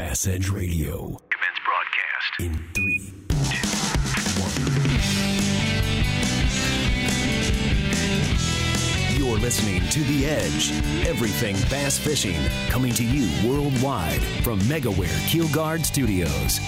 Bass Edge Radio. Commence broadcast. In three, two, one. You're listening to The Edge. Everything bass fishing coming to you worldwide from MegaWare Keel Guard Studios.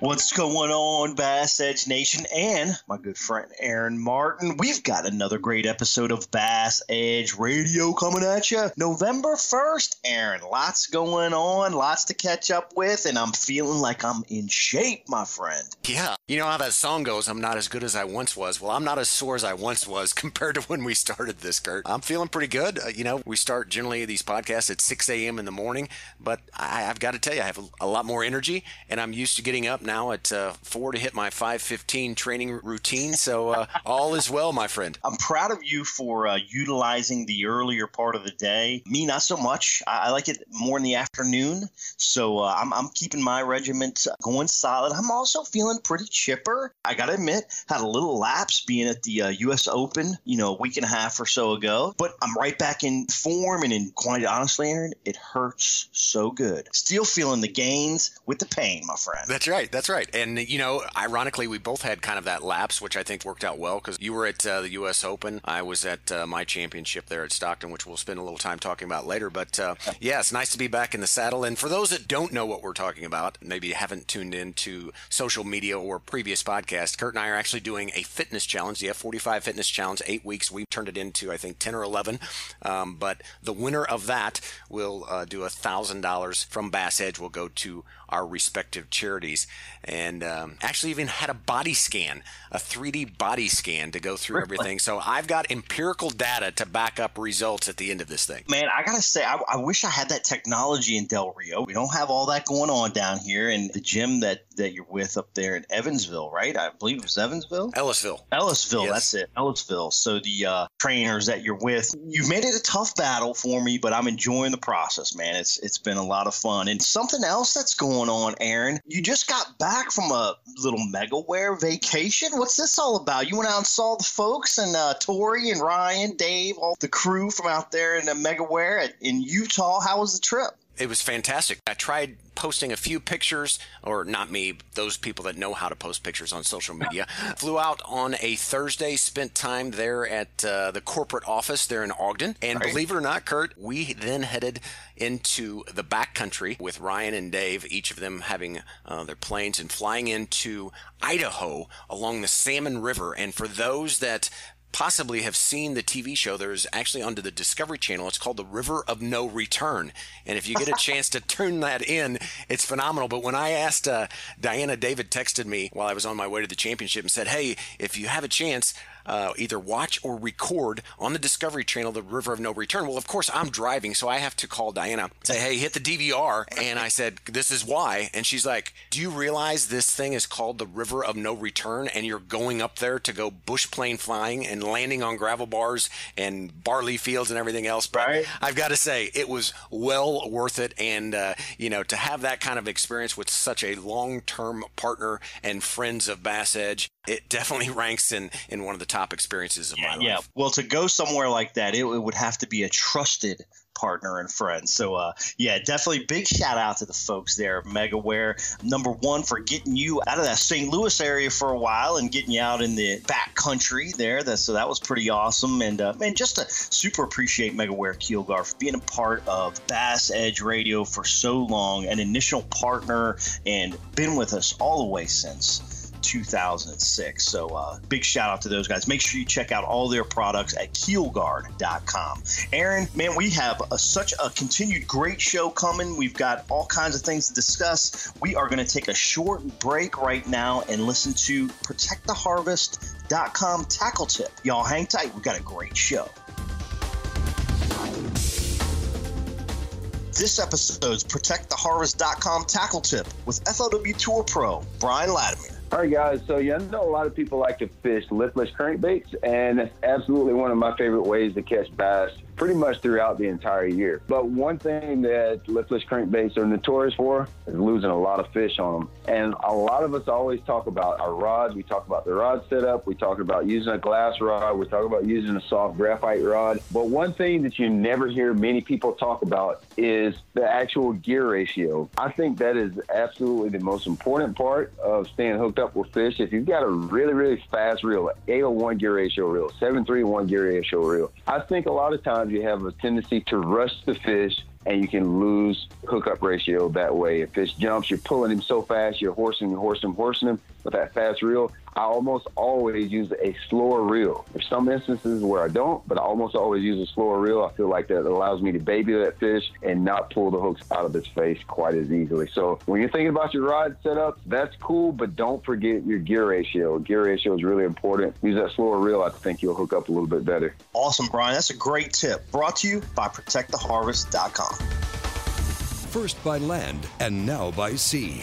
What's going on, Bass Edge Nation and my good friend Aaron Martin? We've got another great episode of Bass Edge Radio coming at you November 1st. Aaron, lots going on, lots to catch up with, and I'm feeling like I'm in shape, my friend. Yeah. You know how that song goes, I'm not as good as I once was. Well, I'm not as sore as I once was compared to when we started this, Kurt. I'm feeling pretty good. Uh, you know, we start generally these podcasts at 6 a.m. in the morning, but I, have got to tell you, I have a, a lot more energy, and I'm used to getting up now at uh, four to hit my 5:15 training routine. So uh, all is well, my friend. I'm proud of you for uh, utilizing the earlier part of the day. Me, not so much. I, I like it more in the afternoon. So uh, I'm, I'm keeping my regiment going solid. I'm also feeling pretty chipper. I got to admit, had a little lapse being at the U.S. Uh, Open, you know, a week and a half or so ago. But I'm right back in form, and in quite honestly, Aaron, it hurts so good. Still feeling the gains with the pain, my friend. That's right. That's right. And, you know, ironically, we both had kind of that lapse, which I think worked out well because you were at uh, the U.S. Open. I was at uh, my championship there at Stockton, which we'll spend a little time talking about later. But uh, yeah, it's nice to be back in the saddle. And for those that don't know what we're talking about, maybe haven't tuned into social media or previous podcasts, Kurt and I are actually doing a fitness challenge, the F45 Fitness Challenge, eight weeks. We turned it into, I think, 10 or 11. Um, but the winner of that will uh, do a $1,000 from Bass Edge, will go to our respective charities. And um, actually, even had a body scan, a 3D body scan to go through everything. So I've got empirical data to back up results at the end of this thing. Man, I gotta say, I, I wish I had that technology in Del Rio. We don't have all that going on down here. And the gym that that you're with up there in Evansville, right? I believe it was Evansville, Ellisville, Ellisville. Yes. That's it, Ellisville. So the uh, trainers that you're with, you've made it a tough battle for me, but I'm enjoying the process, man. It's it's been a lot of fun. And something else that's going on, Aaron, you just got back from a little MegaWare vacation. What's this all about? You went out and saw the folks and uh, Tori and Ryan, Dave, all the crew from out there in the MegaWare in Utah. How was the trip? It was fantastic. I tried posting a few pictures, or not me, those people that know how to post pictures on social media. Flew out on a Thursday, spent time there at uh, the corporate office there in Ogden. And right. believe it or not, Kurt, we then headed into the backcountry with Ryan and Dave, each of them having uh, their planes and flying into Idaho along the Salmon River. And for those that possibly have seen the TV show. There's actually under the Discovery Channel. It's called The River of No Return. And if you get a chance to turn that in, it's phenomenal. But when I asked uh, Diana, David texted me while I was on my way to the championship and said, Hey, if you have a chance, uh, either watch or record on the Discovery Channel the River of No Return. Well, of course, I'm driving, so I have to call Diana, say, hey, hit the DVR. And I said, this is why. And she's like, do you realize this thing is called the River of No Return and you're going up there to go bush plane flying and landing on gravel bars and barley fields and everything else? But right. I've got to say, it was well worth it. And, uh, you know, to have that kind of experience with such a long term partner and friends of Bass Edge, it definitely ranks in, in one of the top experiences of yeah, my life. Yeah. Well, to go somewhere like that, it, it would have to be a trusted partner and friend. So, uh, yeah, definitely big shout out to the folks there, MegaWare. Number one for getting you out of that St. Louis area for a while and getting you out in the back country there. That, so that was pretty awesome. And uh, man, just to super appreciate MegaWare Keelguard for being a part of Bass Edge Radio for so long, an initial partner, and been with us all the way since. 2006. So uh, big shout out to those guys. Make sure you check out all their products at keelguard.com. Aaron, man, we have a, such a continued great show coming. We've got all kinds of things to discuss. We are going to take a short break right now and listen to protecttheharvest.com tackle tip. Y'all hang tight. We've got a great show. This episode's protecttheharvest.com tackle tip with FLW Tour Pro Brian Latimer. All right, guys. So, yeah, I know a lot of people like to fish lipless crankbaits, and that's absolutely one of my favorite ways to catch bass. Pretty much throughout the entire year. But one thing that lipless crankbaits are notorious for is losing a lot of fish on them. And a lot of us always talk about our rods. We talk about the rod setup. We talk about using a glass rod. We talk about using a soft graphite rod. But one thing that you never hear many people talk about is the actual gear ratio. I think that is absolutely the most important part of staying hooked up with fish. If you've got a really, really fast reel, 801 gear ratio reel, 731 gear ratio reel, I think a lot of times you have a tendency to rush the fish and you can lose hookup ratio that way. If fish jumps, you're pulling him so fast, you're horsing, horsing, horsing him with that fast reel. I almost always use a slower reel. There's some instances where I don't, but I almost always use a slower reel. I feel like that allows me to baby that fish and not pull the hooks out of its face quite as easily. So when you're thinking about your rod setup, that's cool, but don't forget your gear ratio. Gear ratio is really important. Use that slower reel. I think you'll hook up a little bit better. Awesome, Brian. That's a great tip. Brought to you by ProtectTheHarvest.com. First by land and now by sea.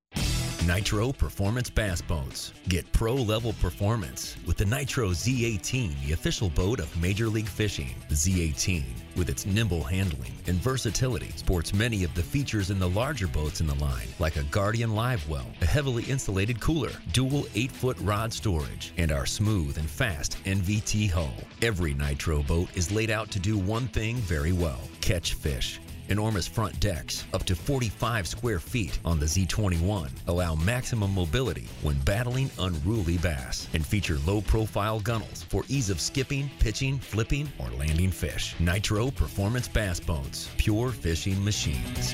Nitro Performance Bass Boats. Get pro level performance with the Nitro Z18, the official boat of Major League Fishing. The Z18, with its nimble handling and versatility, sports many of the features in the larger boats in the line, like a Guardian Live Well, a heavily insulated cooler, dual 8 foot rod storage, and our smooth and fast NVT hull. Every Nitro boat is laid out to do one thing very well catch fish. Enormous front decks, up to 45 square feet on the Z21, allow maximum mobility when battling unruly bass and feature low profile gunnels for ease of skipping, pitching, flipping, or landing fish. Nitro Performance Bass Boats, pure fishing machines.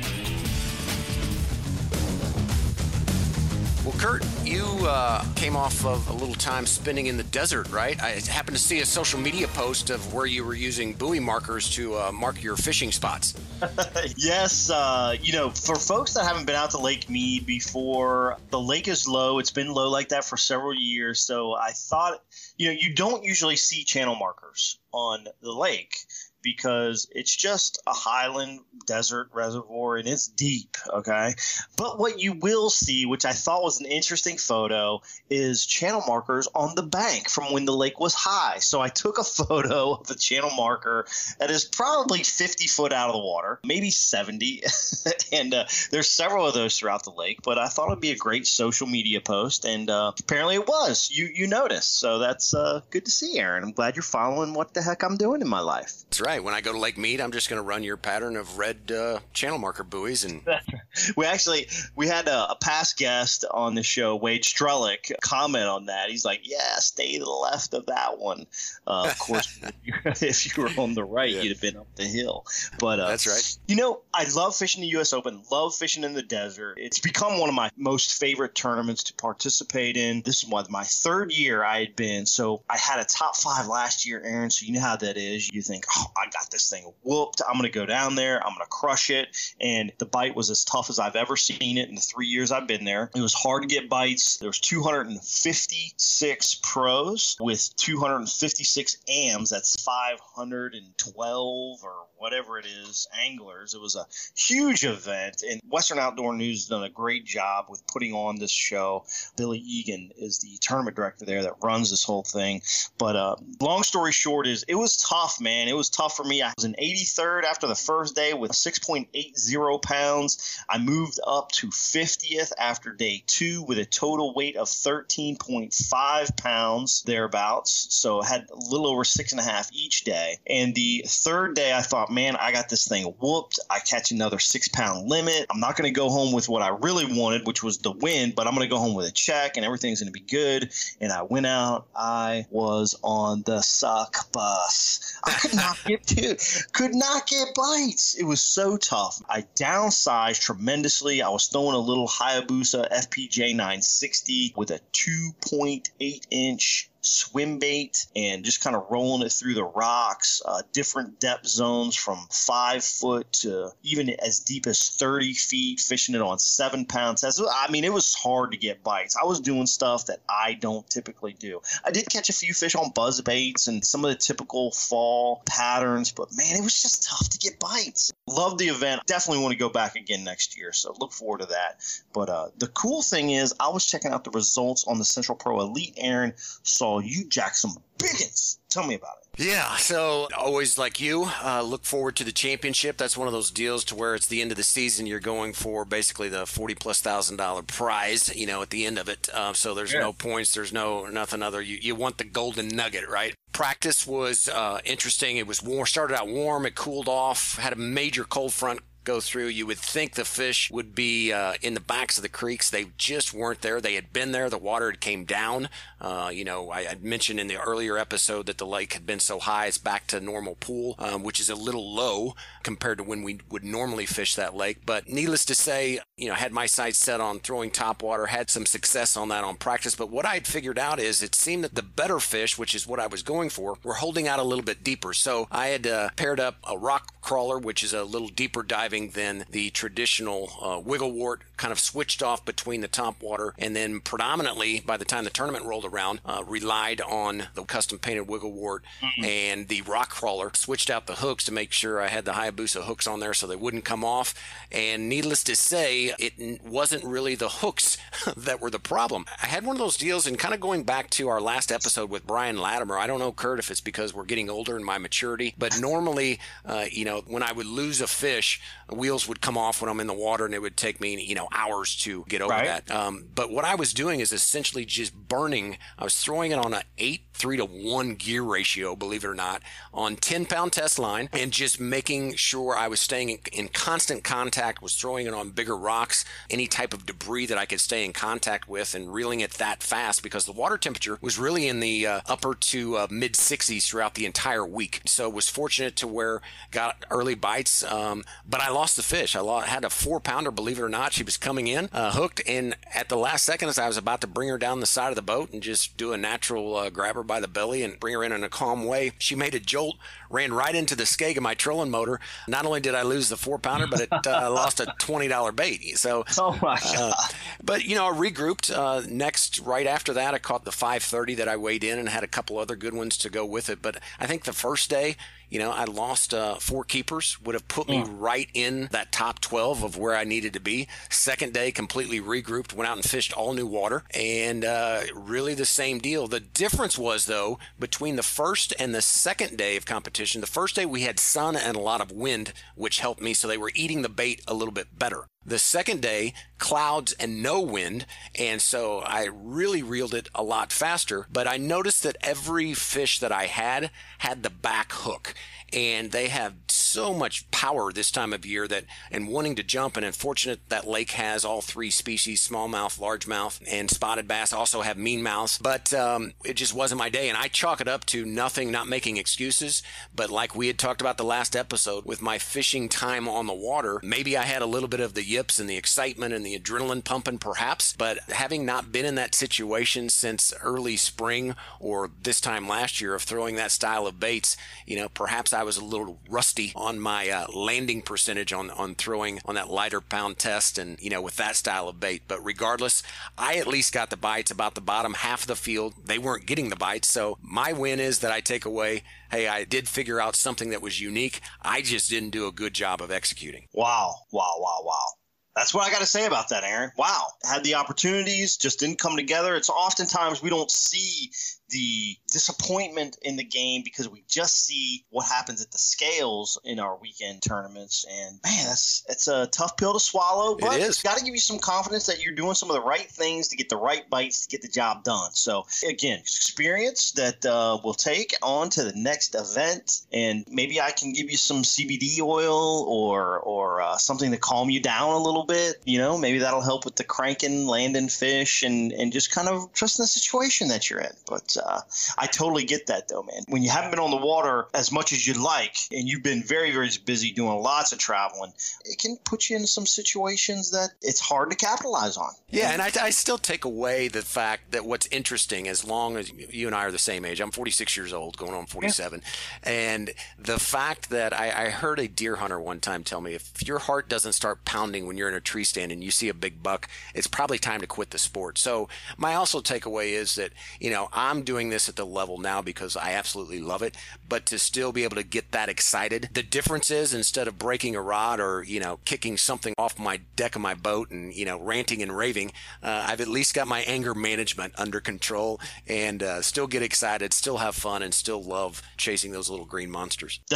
Well, Kurt, you uh, came off of a little time spending in the desert, right? I happened to see a social media post of where you were using buoy markers to uh, mark your fishing spots. yes, uh, you know, for folks that haven't been out to Lake Mead before, the lake is low. It's been low like that for several years. So I thought, you know, you don't usually see channel markers on the lake because it's just a highland desert reservoir and it's deep. Okay. But what you will see, which I thought was an interesting photo, is channel markers on the bank from when the lake was high. So I took a photo of the channel marker that is probably 50 foot out of the water, maybe 70. and uh, there's several of those throughout the lake, but I thought it'd be a great social media post. And uh, apparently it was. You, you noticed. So that's uh, good to see, Aaron. I'm glad you're following what the heck I'm doing in my life. That's right. When I go to Lake Mead, I'm just going to run your pattern of red uh, channel marker buoys. And we actually we had a, a, past guest on the show, Wade Strelick, comment on that. He's like, "Yeah, stay to the left of that one." Uh, of course, if you were on the right, yeah. you'd have been up the hill. But uh, that's right. You know, I love fishing the U.S. Open. Love fishing in the desert. It's become one of my most favorite tournaments to participate in. This is my third year I had been. So I had a top five last year, Aaron. So you know how that is. You think, "Oh, I got this thing whooped. I'm going to go down there. I'm going to crush it." And the bite was as tough as I've ever seen it in the three years I've been there. It was hard to get bites. There was 256 pros with 256 AMs. That's 512 or whatever it is, anglers. It was a huge event, and Western Outdoor News done a great job with putting on this show. Billy Egan is the tournament director there that runs this whole thing. But uh, long story short is it was tough, man. It was tough for me. I was an 83rd after the first day with 6.80 pounds. I moved up to 50th after day two with a total weight of 13.5 pounds thereabouts. So I had a little over six and a half each day. And the third day, I thought, man, I got this thing whooped. I catch another six pound limit. I'm not going to go home with what I really wanted, which was the win, but I'm going to go home with a check and everything's going to be good. And I went out. I was on the suck bus. I could not get, dude, could not get bites. It was so tough. I downsized tremendously. I was throwing a little Hayabusa FPJ 960 with a 2.8 inch swim bait and just kind of rolling it through the rocks, uh, different depth zones from five foot to even as deep as 30 feet, fishing it on seven pound tests. I mean, it was hard to get bites. I was doing stuff that I don't typically do. I did catch a few fish on buzz baits and some of the typical fall patterns, but man, it was just tough to get bites. Love the event. Definitely want to go back again next year. So look forward to that. But uh, the cool thing is, I was checking out the results on the Central Pro Elite. Aaron saw you jack some biggins. Tell me about it. Yeah, so always like you, uh, look forward to the championship. That's one of those deals to where it's the end of the season. You're going for basically the forty plus thousand dollar prize, you know, at the end of it. Uh, so there's yeah. no points, there's no nothing other. You you want the golden nugget, right? Practice was uh, interesting. It was warm. Started out warm. It cooled off. Had a major cold front go through. You would think the fish would be uh, in the backs of the creeks. They just weren't there. They had been there. The water had came down. Uh, you know, I, I, mentioned in the earlier episode that the lake had been so high it's back to normal pool, um, which is a little low compared to when we would normally fish that lake. But needless to say, you know, had my sights set on throwing top water, had some success on that on practice. But what I had figured out is it seemed that the better fish, which is what I was going for, were holding out a little bit deeper. So I had uh, paired up a rock crawler, which is a little deeper diving than the traditional uh, wiggle wart, kind of switched off between the top water, and then predominantly by the time the tournament rolled around, uh, relied on the custom painted wiggle wart mm-hmm. and the rock crawler. Switched out the hooks to make sure I had the Hayabusa hooks on there so they wouldn't come off. And needless to say, it wasn't really the hooks that were the problem. I had one of those deals, and kind of going back to our last episode with Brian Latimer, I don't know, Kurt, if it's because we're getting older in my maturity, but normally, uh, you know, when I would lose a fish, wheels would come off when I'm in the water, and it would take me, you know, hours to get over right. that. Um, but what I was doing is essentially just burning. I was throwing it on an eight three to one gear ratio, believe it or not, on 10 pound test line and just making sure I was staying in, constant contact, was throwing it on bigger rocks, any type of debris that I could stay in contact with and reeling it that fast because the water temperature was really in the uh, upper to uh, mid 60s throughout the entire week. So was fortunate to where got early bites, um, but I lost the fish. I lost, had a four pounder, believe it or not. She was coming in, uh, hooked, and at the last second as I was about to bring her down the side of the boat and just do a natural uh, grabber by the belly and bring her in in a calm way. She made a jolt, ran right into the skeg of my trolling motor. Not only did I lose the four pounder, but it uh, lost a twenty dollar bait. So, oh my uh, god! Uh, but you know, I regrouped. Uh, next, right after that, I caught the five thirty that I weighed in, and had a couple other good ones to go with it. But I think the first day you know, I lost uh, four keepers, would have put me mm. right in that top 12 of where I needed to be. Second day, completely regrouped, went out and fished all new water, and uh, really the same deal. The difference was, though, between the first and the second day of competition, the first day we had sun and a lot of wind, which helped me, so they were eating the bait a little bit better. The second day, clouds and no wind, and so I really reeled it a lot faster. But I noticed that every fish that I had had the back hook and they have so much power this time of year that and wanting to jump and unfortunate that lake has all three species smallmouth largemouth and spotted bass also have mean mouths but um, it just wasn't my day and i chalk it up to nothing not making excuses but like we had talked about the last episode with my fishing time on the water maybe i had a little bit of the yips and the excitement and the adrenaline pumping perhaps but having not been in that situation since early spring or this time last year of throwing that style of baits you know perhaps I was a little rusty on my uh, landing percentage on on throwing on that lighter pound test, and you know with that style of bait. But regardless, I at least got the bites about the bottom half of the field. They weren't getting the bites, so my win is that I take away. Hey, I did figure out something that was unique. I just didn't do a good job of executing. Wow, wow, wow, wow. That's what I got to say about that, Aaron. Wow. Had the opportunities, just didn't come together. It's oftentimes we don't see the disappointment in the game because we just see what happens at the scales in our weekend tournaments. And man, that's it's a tough pill to swallow. But it is. Got to give you some confidence that you're doing some of the right things to get the right bites to get the job done. So again, experience that uh, we'll take on to the next event, and maybe I can give you some CBD oil or or uh, something to calm you down a little bit. You know, maybe that'll help with the cranking, landing fish, and and just kind of trusting the situation that you're in. But uh, I totally get that though, man. When you haven't been on the water as much as you'd like, and you've been very, very busy doing lots of traveling, it can put you in some situations that it's hard to capitalize on. Yeah, and I, I still take away the fact that what's interesting, as long as you and I are the same age, I'm 46 years old, going on 47, yeah. and the fact that I, I heard a deer hunter one time tell me if your heart doesn't start pounding when you're in a tree stand and you see a big buck, it's probably time to quit the sport. So my also takeaway is that you know I'm doing this at the level now because I absolutely love it, but to still be able to get that excited, the difference is instead of breaking a rod or you know kicking something off my deck of my boat and you know ranting and raving, uh, I've at least got my anger management under control and uh, still get excited, still have fun, and still love chasing those little green monsters.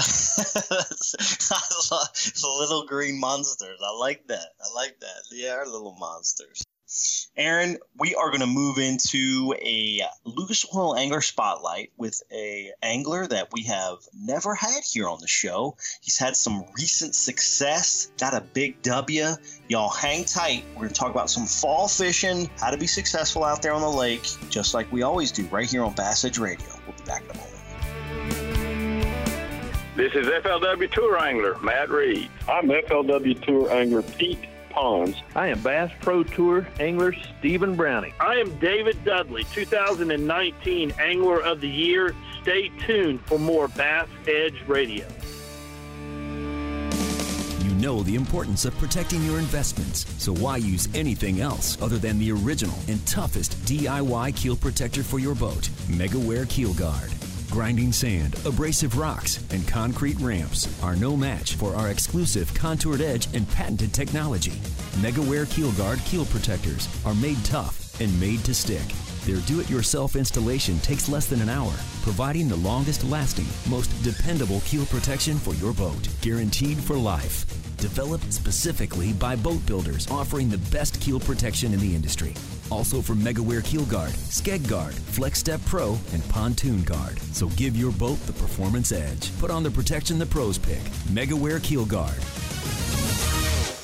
little green monsters. I like that. I like that. They are little monsters. Aaron, we are going to move into a Lucas Oil Angler Spotlight with a angler that we have never had here on the show. He's had some recent success, got a big W. Y'all hang tight. We're going to talk about some fall fishing, how to be successful out there on the lake, just like we always do right here on Bass Edge Radio. We'll be back in a moment. This is FLW Tour Angler Matt Reed. I'm FLW Tour Angler Pete ponds. I am Bass Pro Tour angler Stephen Browning. I am David Dudley, 2019 Angler of the Year. Stay tuned for more Bass Edge Radio. You know the importance of protecting your investments, so why use anything else other than the original and toughest DIY keel protector for your boat? MegaWare Keel Guard grinding sand, abrasive rocks, and concrete ramps are no match for our exclusive contoured edge and patented technology. MegaWare Keel Guard keel protectors are made tough and made to stick. Their do-it-yourself installation takes less than an hour, providing the longest lasting, most dependable keel protection for your boat, guaranteed for life. Developed specifically by boat builders offering the best keel protection in the industry. Also from MegaWare Keel Guard, Skeg Guard, Flex Step Pro, and Pontoon Guard. So give your boat the performance edge. Put on the protection the pros pick. MegaWare Keel Guard.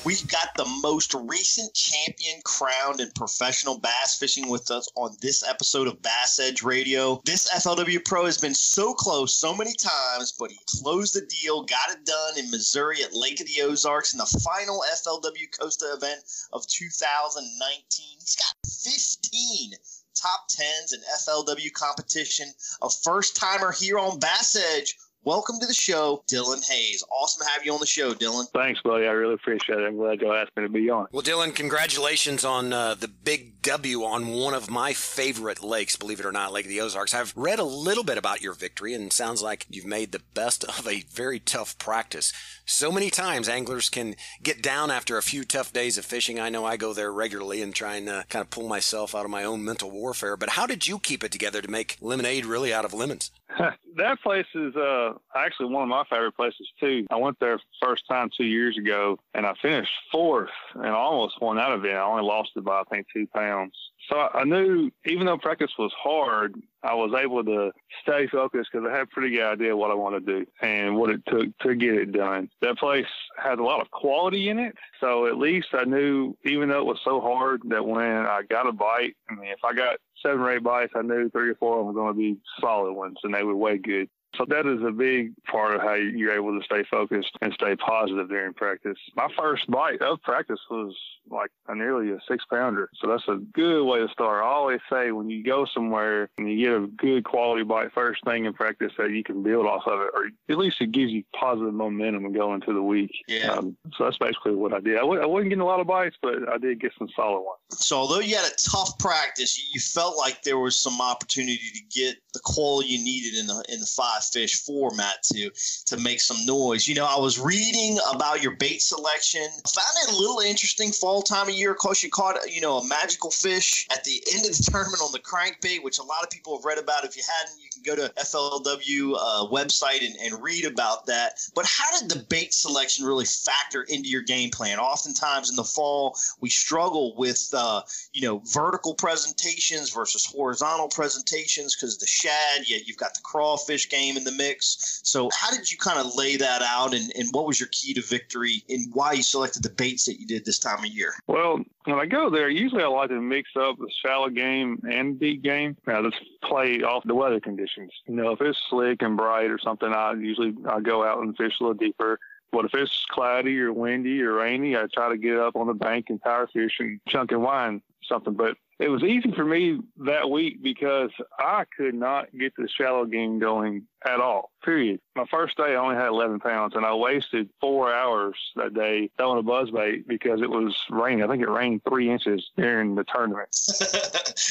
We've got the most recent champion crowned in professional bass fishing with us on this episode of Bass Edge Radio. This FLW Pro has been so close so many times, but he closed the deal, got it done in Missouri at Lake of the Ozarks in the final FLW Costa event of 2019. He's got 15 top 10s in FLW competition, a first timer here on Bass Edge Welcome to the show, Dylan Hayes. Awesome to have you on the show, Dylan. Thanks, buddy. I really appreciate it. I'm glad you asked me to be on. Well, Dylan, congratulations on uh, the big W on one of my favorite lakes, believe it or not, Lake of the Ozarks. I've read a little bit about your victory, and sounds like you've made the best of a very tough practice. So many times anglers can get down after a few tough days of fishing. I know I go there regularly and try and uh, kind of pull myself out of my own mental warfare. But how did you keep it together to make lemonade really out of lemons? that place is uh, actually one of my favorite places too. I went there first time two years ago, and I finished fourth and almost won that event. I only lost it by I think two pounds. So I knew even though practice was hard, I was able to stay focused because I had a pretty good idea what I wanted to do and what it took to get it done. That place had a lot of quality in it. So at least I knew, even though it was so hard, that when I got a bite, I mean, if I got seven or eight bites, I knew three or four of them were going to be solid ones and they would weigh good. So that is a big part of how you're able to stay focused and stay positive during practice. My first bite of practice was like a nearly a six pounder. So that's a good way to start. I always say when you go somewhere and you get a good quality bite first thing in practice that you can build off of it, or at least it gives you positive momentum going go into the week. Yeah. Um, so that's basically what I did. I w- I wasn't getting a lot of bites, but I did get some solid ones. So although you had a tough practice, you felt like there was some opportunity to get the quality you needed in the in the five fish format to to make some noise. You know, I was reading about your bait selection. Found it a little interesting fall time of year. Of course, you caught you know a magical fish at the end of the tournament on the crankbait, which a lot of people have read about. If you hadn't, you can go to FLW uh, website and, and read about that. But how did the bait selection really factor into your game plan? Oftentimes in the fall, we struggle with uh, you know vertical presentations versus horizontal presentations because the shad. Yeah, you've got the crawfish game in the mix. So, how did you kind of lay that out, and, and what was your key to victory, and why you selected the baits that you did this time of year? Well, when I go there, usually I like to mix up the shallow game and deep game. Now, just play off the weather conditions. You know, if it's slick and bright or something, I usually I go out and fish a little deeper. But if it's cloudy or windy or rainy, I try to get up on the bank and power fish and chunk and wind something. But it was easy for me that week because I could not get the shallow game going at all. Period. My first day, I only had 11 pounds, and I wasted four hours that day throwing a buzz bait because it was raining. I think it rained three inches during the tournament.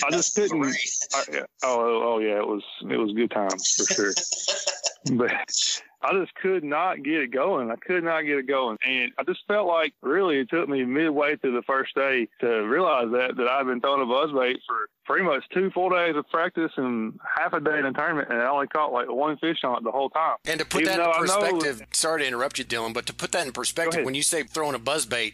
I just couldn't. I, oh, oh, oh yeah, it was it was good times for sure. but I just could not get it going. I could not get it going. And I just felt like really it took me midway through the first day to realize that that I've been throwing a buzzbait for pretty much two full days of practice and half a day in a tournament and I only caught like one fish on it the whole time. And to put Even that in perspective, sorry to interrupt you, Dylan, but to put that in perspective, when you say throwing a buzzbait,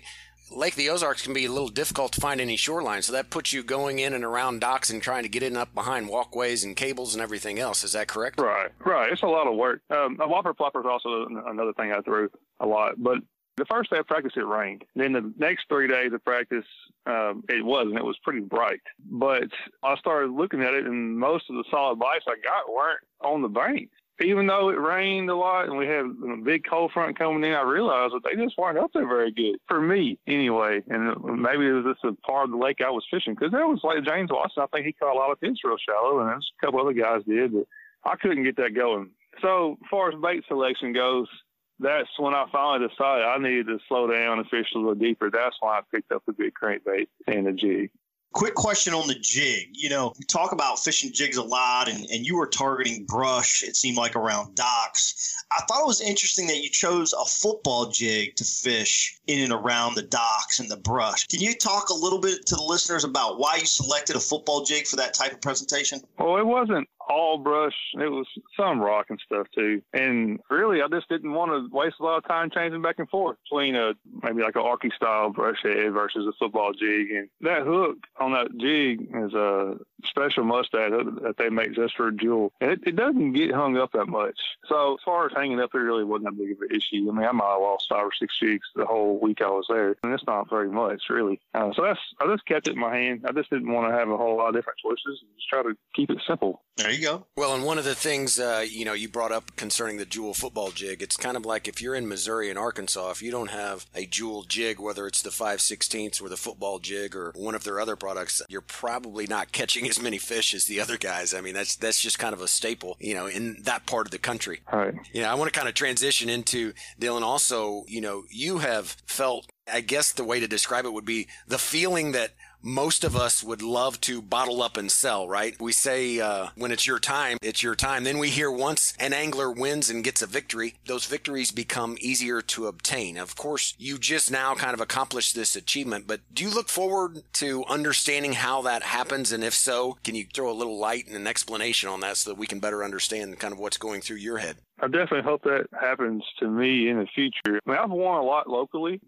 Lake the Ozarks can be a little difficult to find any shoreline, so that puts you going in and around docks and trying to get in up behind walkways and cables and everything else. Is that correct? Right, right. It's a lot of work. Um, a whopper flopper is also another thing I threw a lot. But the first day of practice, it rained. Then the next three days of practice, um, it wasn't. It was pretty bright. But I started looking at it, and most of the solid bites I got weren't on the bank. Even though it rained a lot and we had a big cold front coming in, I realized that they just weren't up there very good for me anyway. And maybe it was just a part of the lake I was fishing because there was like James Watson. I think he caught a lot of fish real shallow, and a couple other guys did, but I couldn't get that going. So, as far as bait selection goes, that's when I finally decided I needed to slow down and fish a little deeper. That's why I picked up the big crankbait and the jig. Quick question on the jig. You know, we talk about fishing jigs a lot, and, and you were targeting brush, it seemed like around docks. I thought it was interesting that you chose a football jig to fish in and around the docks and the brush. Can you talk a little bit to the listeners about why you selected a football jig for that type of presentation? Well, it wasn't all brush. It was some rock and stuff too. And really, I just didn't want to waste a lot of time changing back and forth between a maybe like a Arky style brush head versus a football jig. And that hook on that jig is a special Mustad that they make just for a jewel. And it, it doesn't get hung up that much. So as far as hanging up, it really wasn't that big of an issue. I mean, I might have lost five or six jigs the whole week I was there, and it's not very much really. Uh, so that's I just kept it in my hand. I just didn't want to have a whole lot of different choices. Just try to keep it simple. There you go. Well, and one of the things uh, you know you brought up concerning the jewel football jig, it's kind of like if you're in Missouri and Arkansas, if you don't have a jewel jig, whether it's the five sixteenths or the football jig or one of their other products, you're probably not catching as many fish as the other guys. I mean, that's that's just kind of a staple, you know, in that part of the country. Right. You know, I want to kind of transition into Dylan. Also, you know, you have felt. I guess the way to describe it would be the feeling that most of us would love to bottle up and sell, right? We say uh, when it's your time, it's your time. Then we hear once an angler wins and gets a victory, those victories become easier to obtain. Of course, you just now kind of accomplished this achievement, but do you look forward to understanding how that happens? And if so, can you throw a little light and an explanation on that so that we can better understand kind of what's going through your head? I definitely hope that happens to me in the future. I mean, I've won a lot locally.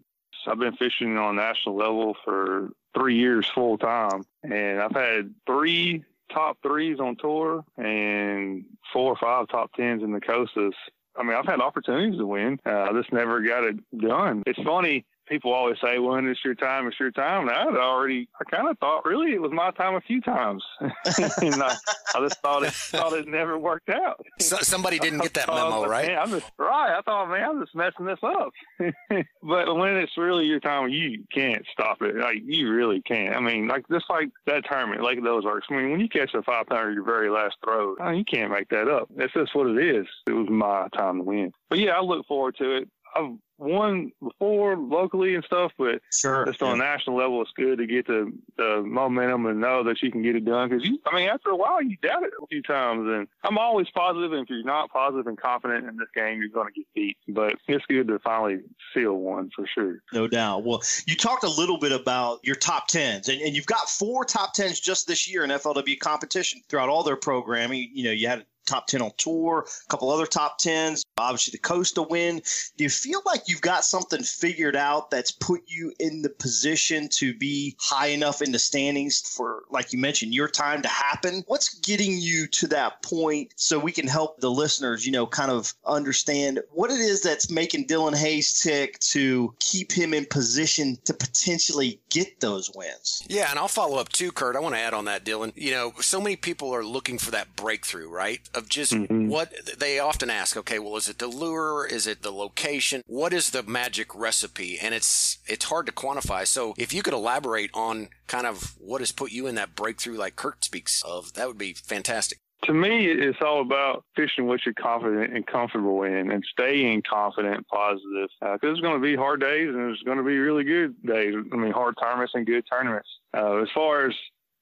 I've been fishing on national level for three years full time, and I've had three top threes on tour and four or five top tens in the Costas. I mean, I've had opportunities to win. Uh, I just never got it done. It's funny. People always say, "When it's your time, it's your time." And I had already, I kind of thought, really, it was my time a few times, and I, I just thought it thought it never worked out. So, somebody didn't get that I thought, memo, right? Man, I'm just right. I thought, man, I'm just messing this up. but when it's really your time, you can't stop it. Like you really can't. I mean, like just like that tournament, Lake the Ozarks. I mean, when you catch a five pounder your very last throw, I mean, you can't make that up. That's just what it is. It was my time to win. But yeah, I look forward to it. I've won before locally and stuff, but sure, just on a national level, it's good to get the, the momentum and know that you can get it done. Because you, I mean, after a while, you doubt it a few times, and I'm always positive. And if you're not positive and confident in this game, you're going to get beat. But it's good to finally seal one for sure. No doubt. Well, you talked a little bit about your top tens, and, and you've got four top tens just this year in FLW competition throughout all their programming. You know, you had top 10 on tour, a couple other top 10s, obviously the Costa win. Do you feel like you've got something figured out that's put you in the position to be high enough in the standings for, like you mentioned, your time to happen? What's getting you to that point so we can help the listeners, you know, kind of understand what it is that's making Dylan Hayes tick to keep him in position to potentially get those wins? Yeah, and I'll follow up too, Kurt. I want to add on that, Dylan. You know, so many people are looking for that breakthrough, right? Of just mm-hmm. what they often ask, okay, well, is it the lure? Is it the location? What is the magic recipe? And it's it's hard to quantify. So if you could elaborate on kind of what has put you in that breakthrough like Kurt speaks of, that would be fantastic. To me, it's all about fishing what you're confident and comfortable in and staying confident and positive. Because uh, there's going to be hard days and there's going to be really good days. I mean, hard tournaments and good tournaments. Uh, as far as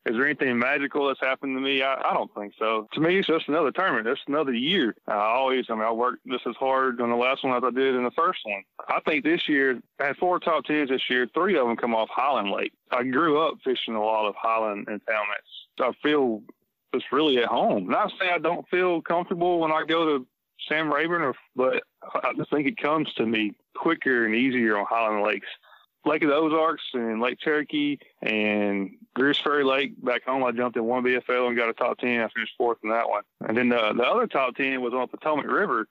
is there anything magical that's happened to me? I, I don't think so. To me, it's just another tournament. It's another year. I always, I mean, I worked just as hard on the last one as I did in the first one. I think this year, I had four top tens this year. Three of them come off Highland Lake. I grew up fishing a lot of Highland impoundments. I feel just really at home. Not saying I don't feel comfortable when I go to Sam Rayburn, or, but I just think it comes to me quicker and easier on Highland Lakes. Lake of the Ozarks and Lake Cherokee and Greers Ferry Lake back home. I jumped in one BFL and got a top 10. I finished fourth in that one. And then the, the other top 10 was on Potomac River.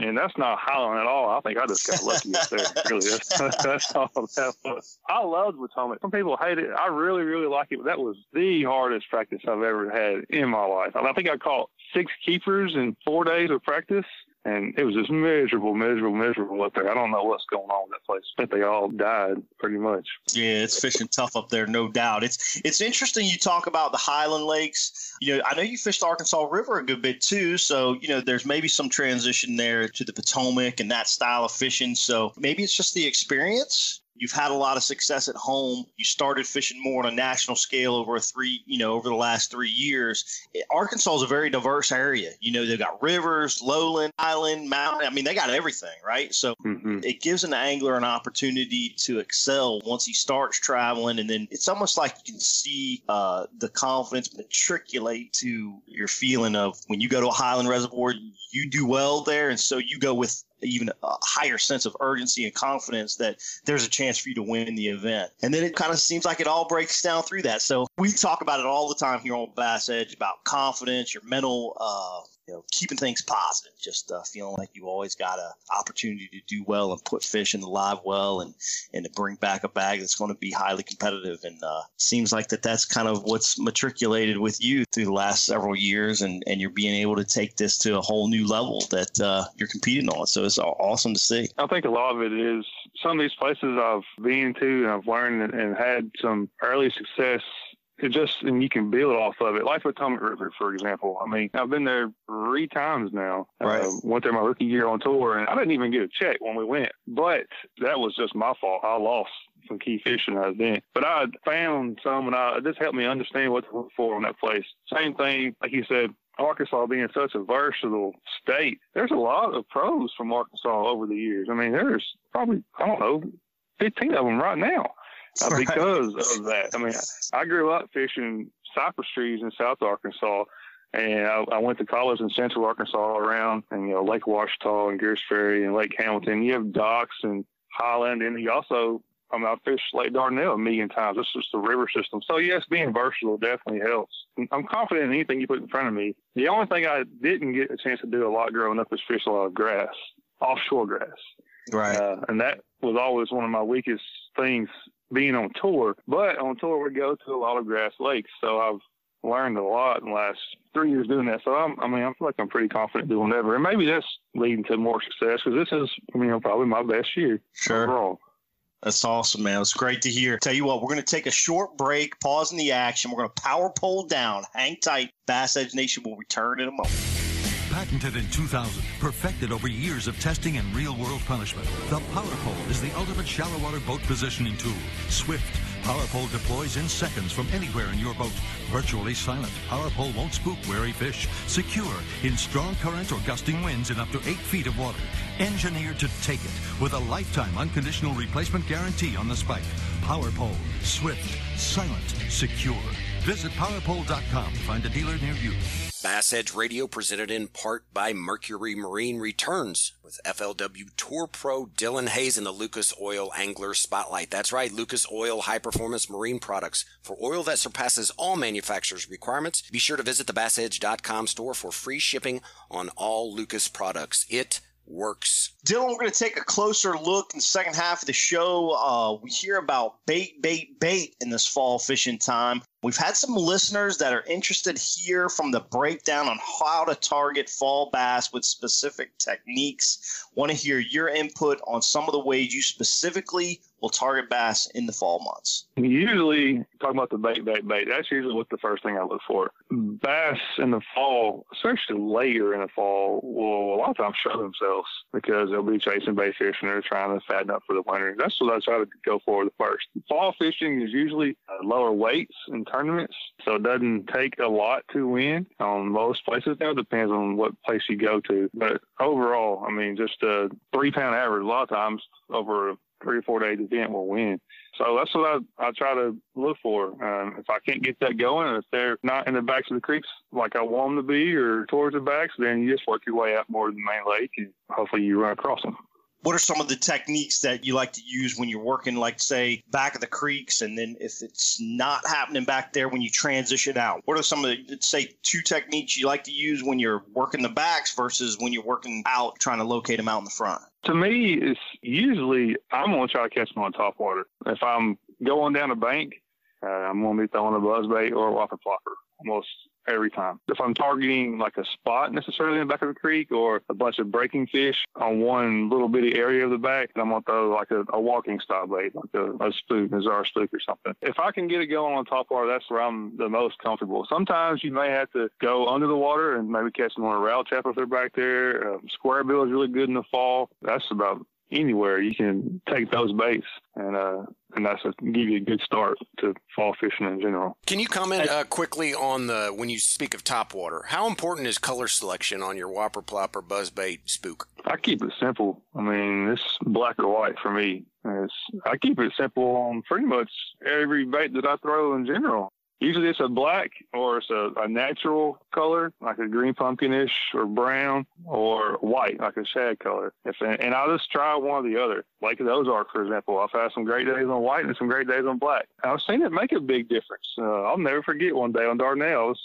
And that's not Highland at all. I think I just got lucky up there. Really, that's, that's all that was. I loved Potomac. Some people hate it. I really, really like it. But that was the hardest practice I've ever had in my life. I think I caught six keepers in four days of practice and it was just miserable, miserable, miserable up there. I don't know what's going on with that place. Think they all died pretty much. Yeah, it's fishing tough up there, no doubt. It's it's interesting you talk about the Highland Lakes. You know, I know you fished Arkansas River a good bit too, so you know there's maybe some transition there to the Potomac and that style of fishing. So maybe it's just the experience You've had a lot of success at home. You started fishing more on a national scale over a three, you know, over the last three years. Arkansas is a very diverse area. You know, they've got rivers, lowland, island, mountain. I mean, they got everything, right? So mm-hmm. it gives an angler an opportunity to excel once he starts traveling, and then it's almost like you can see uh, the confidence matriculate to your feeling of when you go to a highland reservoir, you do well there, and so you go with even a higher sense of urgency and confidence that there's a chance for you to win the event. And then it kind of seems like it all breaks down through that. So we talk about it all the time here on Bass Edge about confidence, your mental uh, you know, keeping things positive, just uh, feeling like you always got an opportunity to do well and put fish in the live well and, and to bring back a bag that's going to be highly competitive. And uh, seems like that that's kind of what's matriculated with you through the last several years. And, and you're being able to take this to a whole new level that uh, you're competing on. So it's awesome to see. I think a lot of it is some of these places I've been to and I've learned and, and had some early success it just and you can build off of it. Like Potomac River, for example. I mean, I've been there three times now. Right. Uh, went there my rookie year on tour, and I didn't even get a check when we went. But that was just my fault. I lost some key fish and I didn't. But I found some, and I this helped me understand what to look for in that place. Same thing, like you said. Arkansas being such a versatile state, there's a lot of pros from Arkansas over the years. I mean, there's probably I don't know, 15 of them right now uh, right. because of that. I mean, I grew up fishing cypress trees in South Arkansas, and I, I, went to college in Central Arkansas around, and you know Lake Ouachita and Greers Ferry and Lake Hamilton. You have docks and Highland, and you also I mean, I fished Lake Dardanelle a million times. It's just the river system. So yes, being versatile definitely helps. I'm confident in anything you put in front of me. The only thing I didn't get a chance to do a lot growing up was fish a lot of grass, offshore grass. Right. Uh, and that was always one of my weakest things being on tour. But on tour, we go to a lot of grass lakes. So I've learned a lot in the last three years doing that. So I'm, I mean, I feel like I'm pretty confident doing whatever. And maybe that's leading to more success because this is, you know, probably my best year. Sure. Overall. That's awesome, man. It's great to hear. Tell you what, we're going to take a short break, pause in the action. We're going to power pole down. Hang tight. Bass Edge Nation will return in a moment. Patented in 2000, perfected over years of testing and real-world punishment, the Power Pole is the ultimate shallow water boat positioning tool. Swift, Power Pole deploys in seconds from anywhere in your boat. Virtually silent, Power Pole won't spook wary fish. Secure in strong current or gusting winds in up to 8 feet of water. Engineered to take it with a lifetime unconditional replacement guarantee on the spike. Power Pole, swift, silent, secure. Visit PowerPole.com to find a dealer near you. Bass Edge Radio presented in part by Mercury Marine returns with FLW Tour Pro Dylan Hayes and the Lucas Oil Angler Spotlight. That's right, Lucas Oil high performance marine products for oil that surpasses all manufacturers' requirements. Be sure to visit the BassEdge.com store for free shipping on all Lucas products. It works. Dylan, we're going to take a closer look in the second half of the show. Uh, we hear about bait, bait, bait in this fall fishing time. We've had some listeners that are interested here from the breakdown on how to target fall bass with specific techniques. Want to hear your input on some of the ways you specifically will target bass in the fall months. Usually, talking about the bait, bait, bait, that's usually what the first thing I look for. Bass in the fall, especially later in the fall, will a lot of times show themselves because they'll be chasing bait fish and they're trying to fatten up for the winter. That's what I try to go for the first. Fall fishing is usually uh, lower weights and tournaments, so it doesn't take a lot to win on most places. Now it depends on what place you go to, but overall, I mean, just a three pound average a lot of times over a three or four day event will win. So that's what I, I try to look for. Um, if I can't get that going, if they're not in the backs of the creeks like I want them to be or towards the backs, then you just work your way out more to the main lake and hopefully you run across them what are some of the techniques that you like to use when you're working like say back of the creeks and then if it's not happening back there when you transition out? What are some of the say two techniques you like to use when you're working the backs versus when you're working out trying to locate them out in the front? To me it's usually i'm going to try to catch them on top water. If i'm going down a bank uh, i'm going to be throwing a buzz bait or a whopper plopper almost every time. If I'm targeting like a spot necessarily in the back of the creek or a bunch of breaking fish on one little bitty area of the back, I'm gonna throw like a, a walking style bait, like a, a spook, a Zara spook or something. If I can get it going on top water, that's where I'm the most comfortable. Sometimes you may have to go under the water and maybe catch a Rat-L-Trap if they're back there. Um, square bill is really good in the fall. That's about anywhere you can take those baits and uh and that's a, give you a good start to fall fishing in general. Can you comment uh, quickly on the when you speak of top water? How important is color selection on your whopper plopper buzzbait spook? I keep it simple. I mean, it's black or white for me. It's, I keep it simple on pretty much every bait that I throw in general. Usually it's a black or it's a, a natural color, like a green pumpkinish or brown, or white, like a shad color. If and I'll just try one or the other. Like the Ozark, for example, I've had some great days on white and some great days on black. I've seen it make a big difference. Uh, I'll never forget one day on Dardanelle.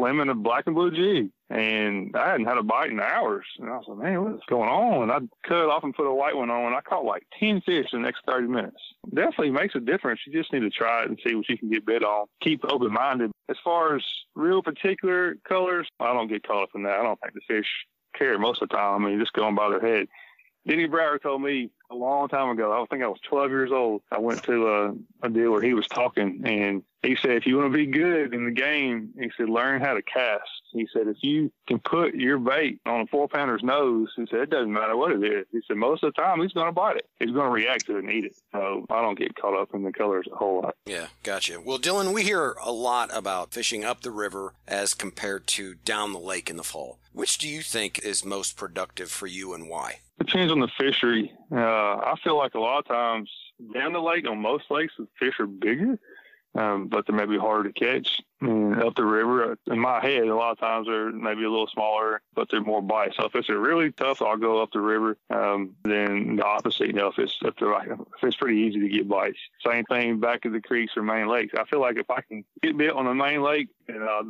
Swimming a black and blue jig, and I hadn't had a bite in hours. And I was like, man, what's going on? And I cut it off and put a white one on, and I caught like 10 fish in the next 30 minutes. Definitely makes a difference. You just need to try it and see what you can get bit on. Keep open minded. As far as real particular colors, I don't get caught up in that. I don't think the fish care most of the time. I mean, just going by their head. Denny Brauer told me a long time ago. I think I was 12 years old. I went to a, a deal where he was talking, and he said, if you want to be good in the game, he said, learn how to cast. He said, if you can put your bait on a four pounder's nose, he said, it doesn't matter what it is. He said, most of the time he's going to bite it. He's going to react to it and eat it. So I don't get caught up in the colors a whole lot. Yeah, gotcha. Well, Dylan, we hear a lot about fishing up the river as compared to down the lake in the fall. Which do you think is most productive for you and why? Depends on the fishery. Uh, I feel like a lot of times down the lake on most lakes, the fish are bigger um, but they may be harder to catch. And up the river, in my head, a lot of times they're maybe a little smaller, but they're more bites. So if it's really tough, I'll go up the river. Um, then the opposite, you know, if it's up the if it's pretty easy to get bites. Same thing back at the creeks or main lakes. I feel like if I can get bit on the main lake, and uh,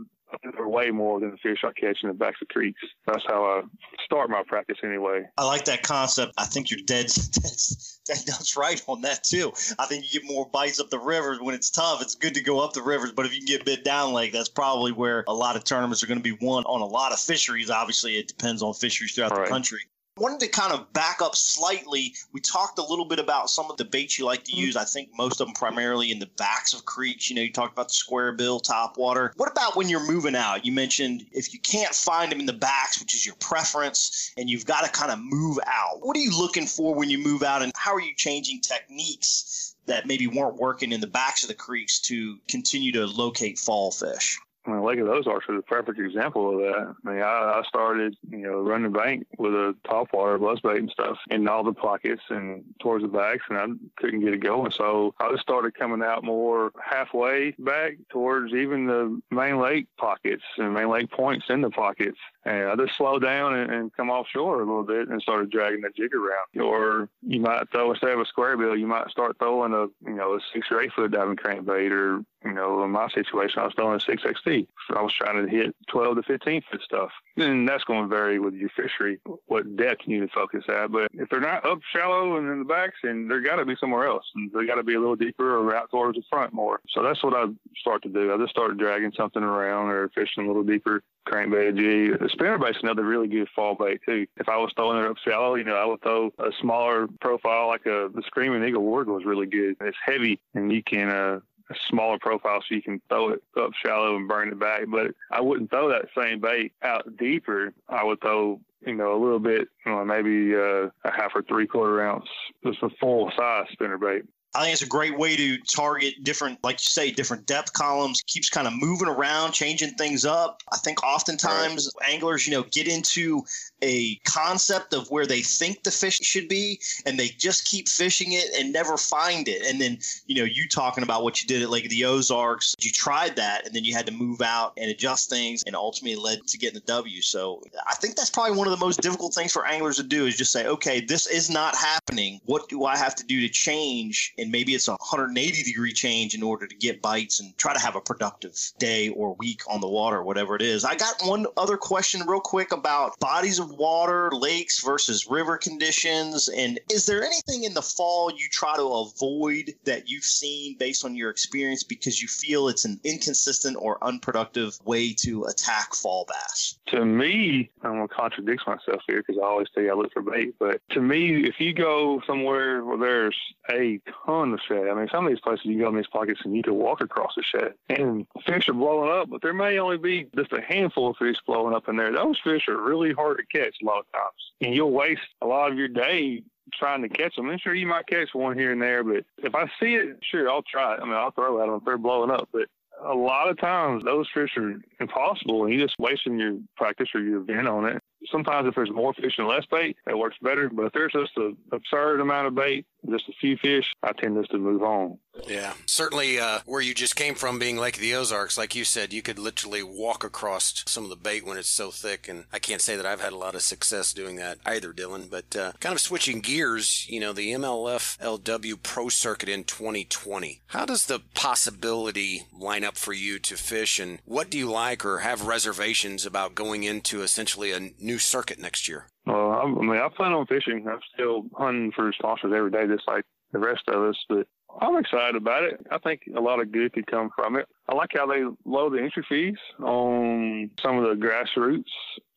are way more than the fish I catch in the backs of creeks. That's how I start my practice anyway. I like that concept. I think you're dead, That's, nuts right on that too. I think you get more bites up the rivers when it's tough. It's good to go up the rivers, but if you can get bit down lake, that's probably where a lot of tournaments are going to be won on a lot of fisheries. Obviously, it depends on fisheries throughout right. the country wanted to kind of back up slightly. We talked a little bit about some of the baits you like to mm-hmm. use. I think most of them primarily in the backs of creeks. You know, you talked about the square bill, top water. What about when you're moving out? You mentioned if you can't find them in the backs, which is your preference, and you've got to kind of move out. What are you looking for when you move out, and how are you changing techniques that maybe weren't working in the backs of the creeks to continue to locate fall fish? I mean, Lake of the Ozarks is a perfect example of that. I mean, I, I started, you know, running bank with a top water buzz bait and stuff in all the pockets and towards the backs, and I couldn't get it going. So I just started coming out more halfway back towards even the main lake pockets and main lake points in the pockets. And I just slowed down and, and come offshore a little bit and started dragging the jig around. Or you might throw instead of a square bill, you might start throwing a you know a six or eight foot diving crankbait or you know, in my situation, I was throwing a 6XD. So I was trying to hit 12 to 15 foot stuff. And that's going to vary with your fishery, what depth you need to focus at. But if they're not up shallow and in the backs, then they're got to be somewhere else. And they got to be a little deeper or out towards the front more. So that's what I start to do. I just start dragging something around or fishing a little deeper crankbait G. The spinnerbait's another really good fall bait too. If I was throwing it up shallow, you know, I would throw a smaller profile like a the Screaming Eagle Ward was really good. It's heavy and you can uh a smaller profile so you can throw it up shallow and burn it back. But I wouldn't throw that same bait out deeper. I would throw, you know, a little bit, you know, maybe uh, a half or three quarter ounce, just a full size spinner bait. I think it's a great way to target different, like you say, different depth columns. Keeps kind of moving around, changing things up. I think oftentimes right. anglers, you know, get into a concept of where they think the fish should be and they just keep fishing it and never find it and then you know you talking about what you did at lake of the ozarks you tried that and then you had to move out and adjust things and ultimately led to getting the w so i think that's probably one of the most difficult things for anglers to do is just say okay this is not happening what do i have to do to change and maybe it's a 180 degree change in order to get bites and try to have a productive day or week on the water whatever it is i got one other question real quick about bodies of water, lakes versus river conditions? And is there anything in the fall you try to avoid that you've seen based on your experience because you feel it's an inconsistent or unproductive way to attack fall bass? To me, I'm going to contradict myself here because I always say I look for bait. But to me, if you go somewhere where there's a ton of shad, I mean, some of these places you go in these pockets and you can walk across the shad and fish are blowing up, but there may only be just a handful of fish blowing up in there. Those fish are really hard to catch a lot of times. And you'll waste a lot of your day trying to catch them. And sure, you might catch one here and there, but if I see it, sure, I'll try it. I mean, I'll throw at them if they're blowing up. But a lot of times, those fish are impossible, and you're just wasting your practice or your event on it sometimes if there's more fish and less bait, it works better. But if there's just an absurd amount of bait, just a few fish, I tend just to move on. Yeah, certainly uh, where you just came from being Lake of the Ozarks, like you said, you could literally walk across some of the bait when it's so thick. And I can't say that I've had a lot of success doing that either, Dylan. But uh, kind of switching gears, you know, the MLF FLW Pro Circuit in 2020. How does the possibility line up for you to fish? And what do you like or have reservations about going into essentially a new circuit next year? Well, I mean, I plan on fishing. I'm still hunting for sponsors every day, just like the rest of us. But I'm excited about it. I think a lot of good could come from it. I like how they lower the entry fees on some of the grassroots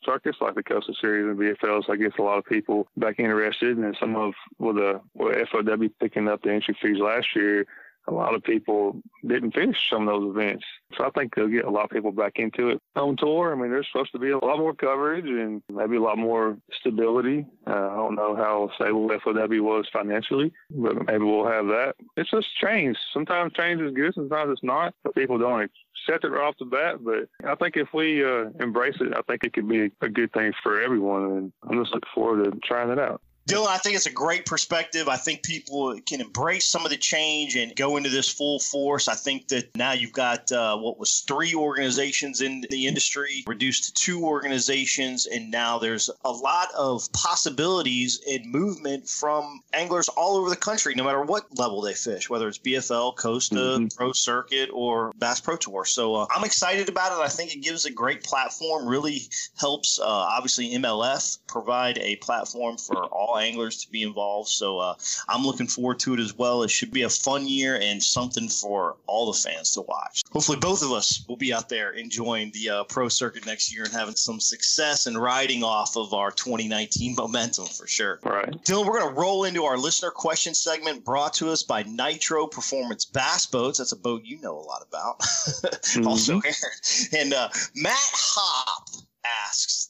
circuits like the Costa Series and BFLs. I guess a lot of people back interested, and some of with the with FLW picking up the entry fees last year a lot of people didn't finish some of those events. So I think they'll get a lot of people back into it on tour. I mean, there's supposed to be a lot more coverage and maybe a lot more stability. Uh, I don't know how stable FLW was financially, but maybe we'll have that. It's just change. Sometimes change is good, sometimes it's not. But people don't accept it right off the bat. But I think if we uh, embrace it, I think it could be a good thing for everyone. And I'm just looking forward to trying it out. Dylan, I think it's a great perspective. I think people can embrace some of the change and go into this full force. I think that now you've got uh, what was three organizations in the industry reduced to two organizations, and now there's a lot of possibilities and movement from anglers all over the country, no matter what level they fish, whether it's BFL, Costa, mm-hmm. Pro Circuit, or Bass Pro Tour. So uh, I'm excited about it. I think it gives a great platform, really helps, uh, obviously, MLF provide a platform for all anglers to be involved. So uh, I'm looking forward to it as well. It should be a fun year and something for all the fans to watch. Hopefully, both of us will be out there enjoying the uh, pro circuit next year and having some success and riding off of our 2019 momentum for sure. All right. Dylan, we're going to roll into our listener question segment brought to us by Nitro Performance Bass Boats. That's a boat you know a lot about. mm-hmm. also, Aaron. And uh, Matt Hop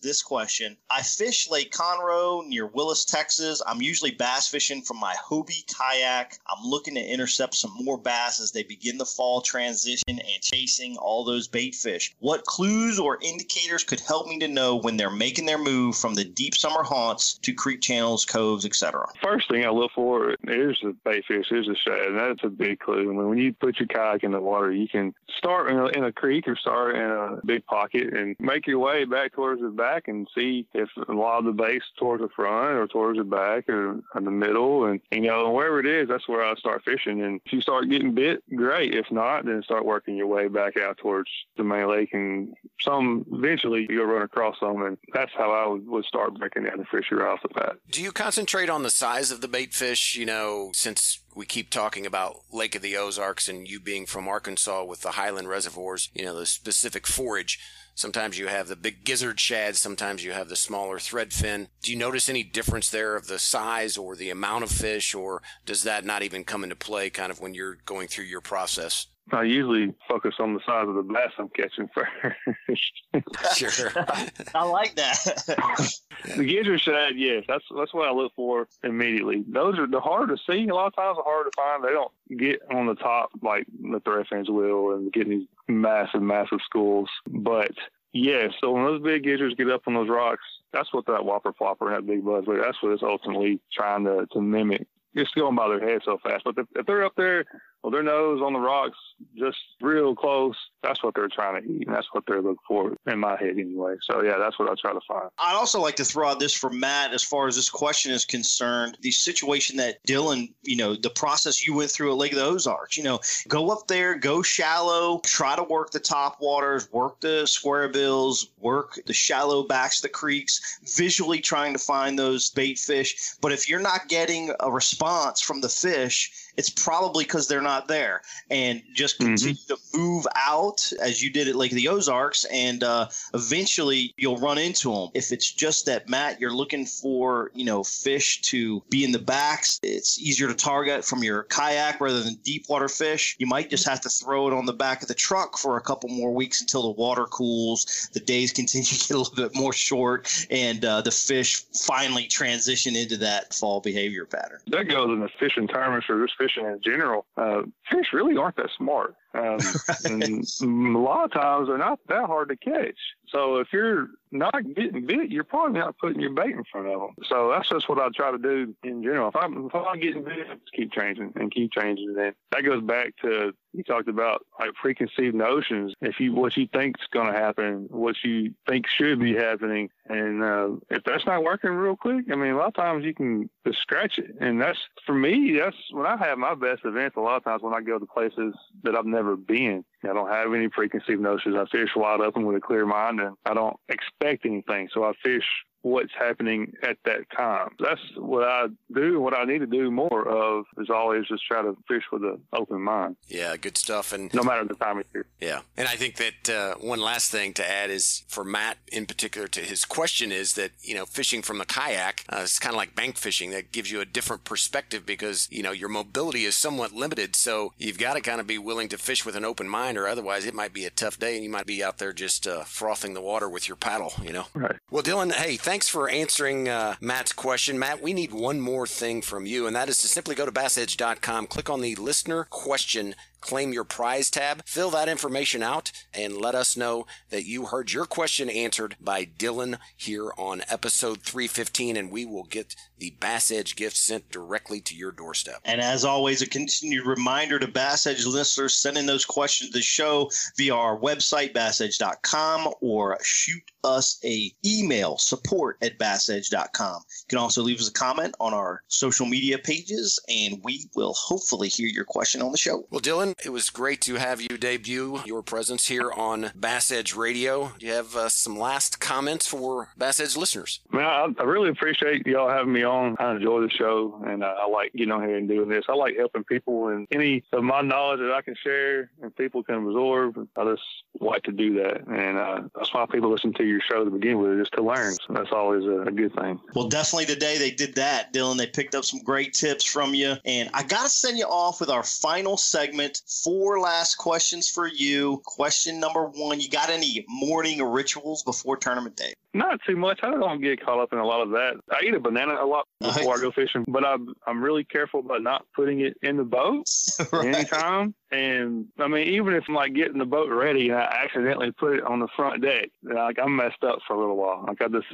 this question I fish Lake Conroe near Willis, Texas. I'm usually bass fishing from my Hobie kayak. I'm looking to intercept some more bass as they begin the fall transition and chasing all those bait fish. What clues or indicators could help me to know when they're making their move from the deep summer haunts to creek channels, coves, etc.? First thing I look for is the bait fish, is the shad, and that's a big clue. I mean, when you put your kayak in the water, you can start in a, in a creek or start in a big pocket and make your way back towards the back and see if a lot of the base towards the front or towards the back or in the middle. And, you know, wherever it is, that's where I start fishing. And if you start getting bit, great. If not, then start working your way back out towards the main lake. And some eventually you'll run across them. And that's how I would, would start breaking down the fish right off the bat. Do you concentrate on the size of the bait fish? You know, since we keep talking about Lake of the Ozarks and you being from Arkansas with the Highland reservoirs, you know, the specific forage. Sometimes you have the big gizzard shad, sometimes you have the smaller threadfin. Do you notice any difference there of the size or the amount of fish, or does that not even come into play kind of when you're going through your process? I usually focus on the size of the bass I'm catching first. sure. I like that. the gizzard shad, yes, that's that's what I look for immediately. Those are the hard to see. A lot of times, are hard to find. They don't get on the top like the threadfins will, and getting these massive, massive schools. But yeah, so when those big gizzards get up on those rocks, that's what that whopper plopper and that big buzz, that's what it's ultimately trying to, to mimic. Just going by their head so fast. But if, if they're up there well, their nose on the rocks, just real close. That's what they're trying to eat, and that's what they're looking for in my head anyway. So yeah, that's what I try to find. I'd also like to throw out this for Matt as far as this question is concerned. The situation that Dylan, you know, the process you went through at Lake of the Ozarks, you know, go up there, go shallow, try to work the top waters, work the square bills, work the shallow backs of the creeks, visually trying to find those bait fish. But if you're not getting a response from the fish, it's probably because they're not there. And just mm-hmm. continue mm-hmm. to move out as you did at Lake of the Ozarks, and uh, eventually you'll run into them. If it's just that, Matt, you're looking for, you know, fish to be in the backs, it's easier to target from your kayak rather than deep water fish. You might just have to throw it on the back of the truck for a couple more weeks until the water cools, the days continue to get a little bit more short, and uh, the fish finally transition into that fall behavior pattern. That goes in the fishing terms for this fishing in general, uh, fish really aren't that smart. Um, and a lot of times they're not that hard to catch. So if you're not getting bit, you're probably not putting your bait in front of them. So that's just what I try to do in general. If I'm, if I'm getting bit, just keep changing and keep changing. And that goes back to you talked about like preconceived notions. If you what you think's going to happen, what you think should be happening, and uh, if that's not working real quick, I mean, a lot of times you can just scratch it. And that's for me. That's when I have my best events. A lot of times when I go to places that I've never been. I don't have any preconceived notions. I fish wide open with a clear mind, and I don't expect anything. So I fish what's happening at that time. That's what I do. What I need to do more of is always just try to fish with an open mind. Yeah, good stuff. And no matter the time of year. Yeah, and I think that uh, one last thing to add is for Matt in particular to his question is that you know fishing from a kayak uh, it's kind of like bank fishing that gives you a different perspective because you know your mobility is somewhat limited. So you've got to kind of be willing to fish with an open mind, or otherwise it might be a tough day and you might be out there just uh, frothing the water with your paddle. You know. Right. Well, Dylan, hey, thanks for answering uh, Matt's question. Matt, we need one more thing from you, and that is to simply go to bassedge.com, click on the listener question claim your prize tab. Fill that information out and let us know that you heard your question answered by Dylan here on episode 315, and we will get the Bass Edge gift sent directly to your doorstep. And as always, a continued reminder to Bass Edge listeners sending those questions to the show via our website, bassedge.com, or shoot us a email support at bassedge.com. You can also leave us a comment on our social media pages, and we will hopefully hear your question on the show. Well, Dylan, it was great to have you debut your presence here on Bass Edge Radio. Do you have uh, some last comments for Bass Edge listeners? Man, I, I, really appreciate y'all having me on. I enjoy the show, and uh, I like getting on here and doing this. I like helping people, and any of my knowledge that I can share and people can absorb, I just like to do that. And uh, that's why people listen to your show to begin with, just to learn. So that's always a, a good thing. Well, definitely today they did that, Dylan. They picked up some great tips from you. And I got to send you off with our final segment four last questions for you. Question number one You got any morning rituals before tournament day? Not too much. I don't get caught up in a lot of that. I eat a banana a lot before I go fishing, but I'm I'm really careful about not putting it in the boat Right. anytime. And I mean, even if I'm like getting the boat ready and I accidentally put it on the front deck, like I'm messed up for a little while. Like I just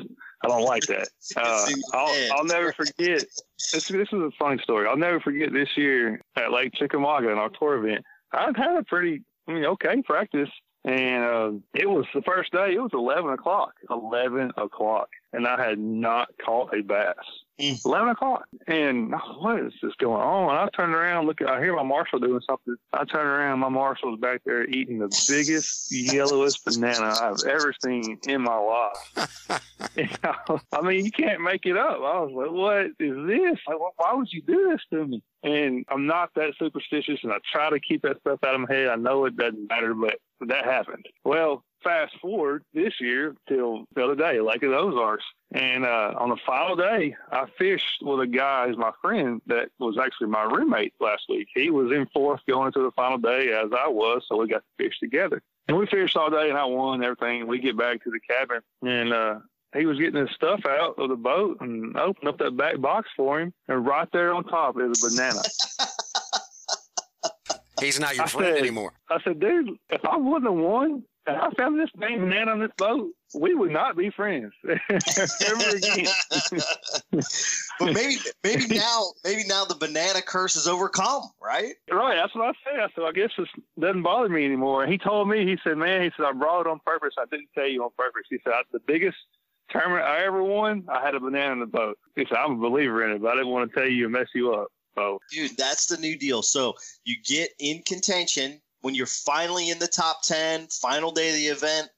I don't like that. Uh, I'll. I'll never forget. This this is a funny story. I'll never forget this year at Lake Chickamauga in our tour event. I've had a pretty I mean okay practice. And uh, it was the first day. It was eleven o'clock. Eleven o'clock, and I had not caught a bass. Eleven o'clock, and oh, what is this going on? And I turned around, look. I hear my marshal doing something. I turn around, my marshal's back there eating the biggest, yellowest banana I've ever seen in my life. I, I mean, you can't make it up. I was like, "What is this? Like, why would you do this to me?" And I'm not that superstitious, and I try to keep that stuff out of my head. I know it doesn't matter, but that happened. Well, fast forward this year till the other day, Lake of the Ozarks. And uh, on the final day, I fished with a guy who's my friend that was actually my roommate last week. He was in fourth going into the final day as I was, so we got to fish together. And we fished all day, and I won everything. We get back to the cabin, and uh, he was getting his stuff out of the boat and opened up that back box for him, and right there on top is a banana. He's not your I friend said- anymore. I said, dude, if I wasn't have won and I found this dang banana on this boat, we would not be friends ever again. But maybe maybe now maybe now the banana curse is overcome, right? Right, that's what I said. I said, I guess this doesn't bother me anymore. And he told me, he said, man, he said, I brought it on purpose. I didn't tell you on purpose. He said, the biggest tournament I ever won, I had a banana in the boat. I'm a believer in it, but I didn't want to tell you and mess you up. So, Dude, that's the new deal. So you get in contention when you're finally in the top ten, final day of the event.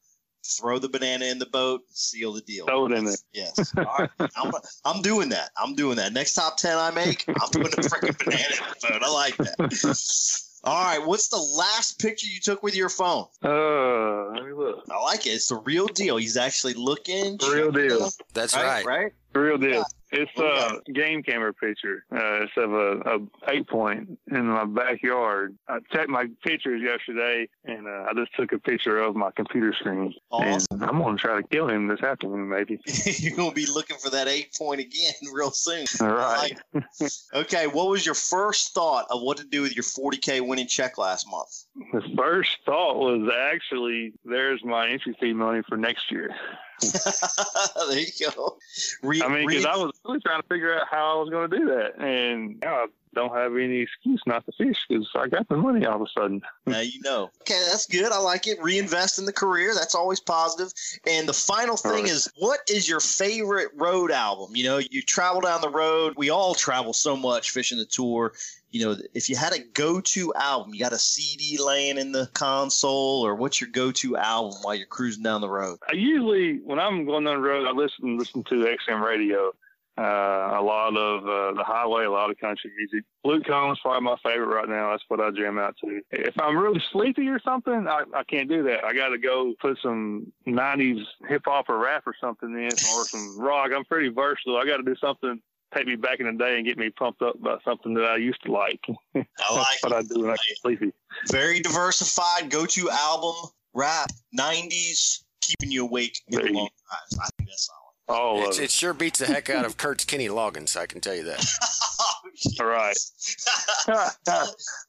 Throw the banana in the boat, seal the deal. throw it in there. Yes. All right. I'm, I'm doing that. I'm doing that. Next top 10 I make, I'm putting a freaking banana in the boat. I like that. All right. What's the last picture you took with your phone? Uh, let me look. I like it. It's the real deal. He's actually looking. Real deal. That's Right, right. right? Real deal. It's What we got? a game camera picture. Uh, it's of a, a eight point in my backyard. I checked my pictures yesterday, and uh, I just took a picture of my computer screen. Awesome. And I'm gonna try to kill him this afternoon, maybe. You're going to be looking for that eight point again real soon. All right. like. Okay. What was your first thought of what to do with your 40K winning check last month? The first thought was actually, there's my entry fee money for next year. there you go. Re- I mean, because re- I was really trying to figure out how I was going to do that, and now don't have any excuse not to fish because I got the money all of a sudden. Now you know. Okay, that's good. I like it. Reinvest in the career. That's always positive. And the final thing Right. is, what is your favorite road album? You know, you travel down the road. We all travel so much fishing the tour. You know, if you had a go-to album, you got a CD laying in the console, or what's your go-to album while you're cruising down the road? I usually, when I'm going down the road, I listen listen to XM radio. Uh, a lot of uh, the highway, a lot of country music. Luke Combs probably my favorite right now. That's what I jam out to. If I'm really sleepy or something, I, I can't do that. I got to go put some '90s hip hop or rap or something in, or some rock. I'm pretty versatile. I got to do something take me back in the day and get me pumped up about something that I used to like. I like That's what I do when I get sleepy. Very diversified go-to album, rap, '90s, keeping you awake in There long drives. I think that's. All It's, of it sure beats the heck out of Kurt's Kenny Loggins, I can tell you that. it. All right.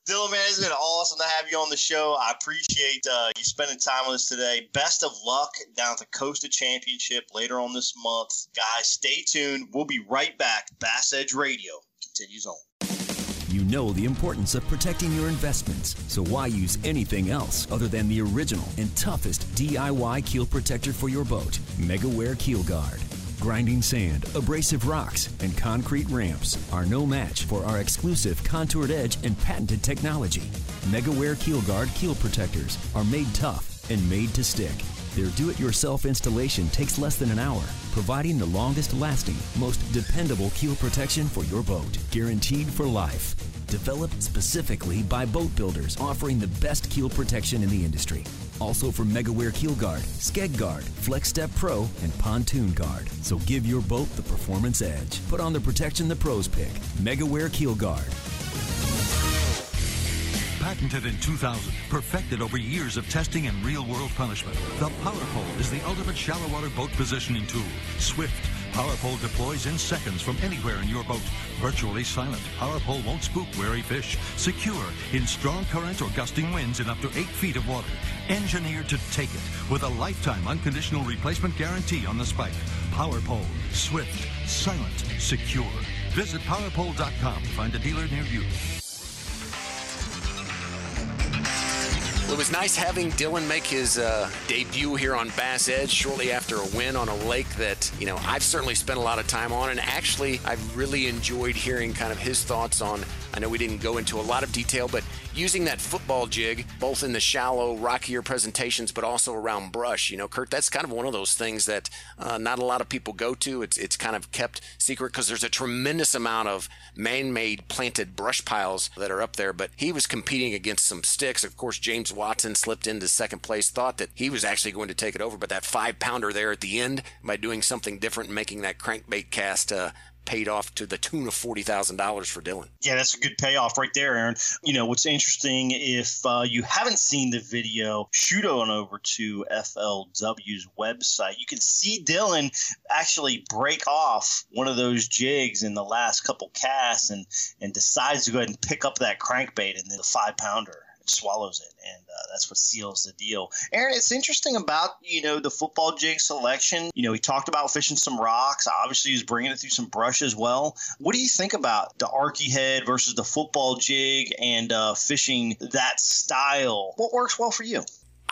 Dylan, man, it's been awesome to have you on the show. I appreciate uh, you spending time with us today. Best of luck down at the Costa Championship later on this month. Guys, stay tuned. We'll be right back. Bass Edge Radio continues on. You know the importance of protecting your investments, so why use anything else other than the original and toughest DIY keel protector for your boat? MegaWare Keel Guard. Grinding sand, abrasive rocks, and concrete ramps are no match for our exclusive contoured edge and patented technology. MegaWare Keel Guard keel protectors are made tough and made to stick. Their do it yourself installation takes less than an hour, providing the longest lasting, most dependable keel protection for your boat, guaranteed for life. Developed specifically by boat builders offering the best keel protection in the industry. Also from MegaWare Keel Guard, Skeg Guard, Flex Step Pro, and Pontoon Guard. So give your boat the performance edge. Put on the protection the pros pick. MegaWare Keel Guard. Patented in 2000, perfected over years of testing and real world punishment, the Power Pole is the ultimate shallow water boat positioning tool. Swift. Power Pole deploys in seconds from anywhere in your boat. Virtually silent, PowerPole won't spook wary fish. Secure in strong currents or gusting winds in up to 8 feet of water. Engineered to take it with a lifetime unconditional replacement guarantee on the spike. PowerPole, Swift, silent, secure. Visit powerpole.com to find a dealer near you. It was nice having Dylan make his uh, debut here on Bass Edge shortly after a win on a lake that, you know, I've certainly spent a lot of time on. And actually, I've really enjoyed hearing kind of his thoughts on. I know we didn't go into a lot of detail, but using that football jig, both in the shallow, rockier presentations, but also around brush. You know, Kurt, that's kind of one of those things that uh, not a lot of people go to. It's, it's kind of kept secret because there's a tremendous amount of man made planted brush piles that are up there. But he was competing against some sticks. Of course, James Watson slipped into second place, thought that he was actually going to take it over, but that five pounder there at the end, by doing something different and making that crankbait cast uh, paid off to the tune of forty thousand dollars for Dylan. Yeah, that's a good payoff right there, Aaron. You know what's interesting if uh, you haven't seen the video, shoot on over to FLW's website. You can see Dylan actually break off one of those jigs in the last couple casts and and decides to go ahead and pick up that crankbait and the five pounder swallows it, and uh, that's what seals the deal. Aaron, it's interesting about you know the football jig selection. You know, he talked about fishing some rocks. Obviously, he's bringing it through some brush as well. What do you think about the Arky head versus the football jig and uh, fishing that style? What works well for you?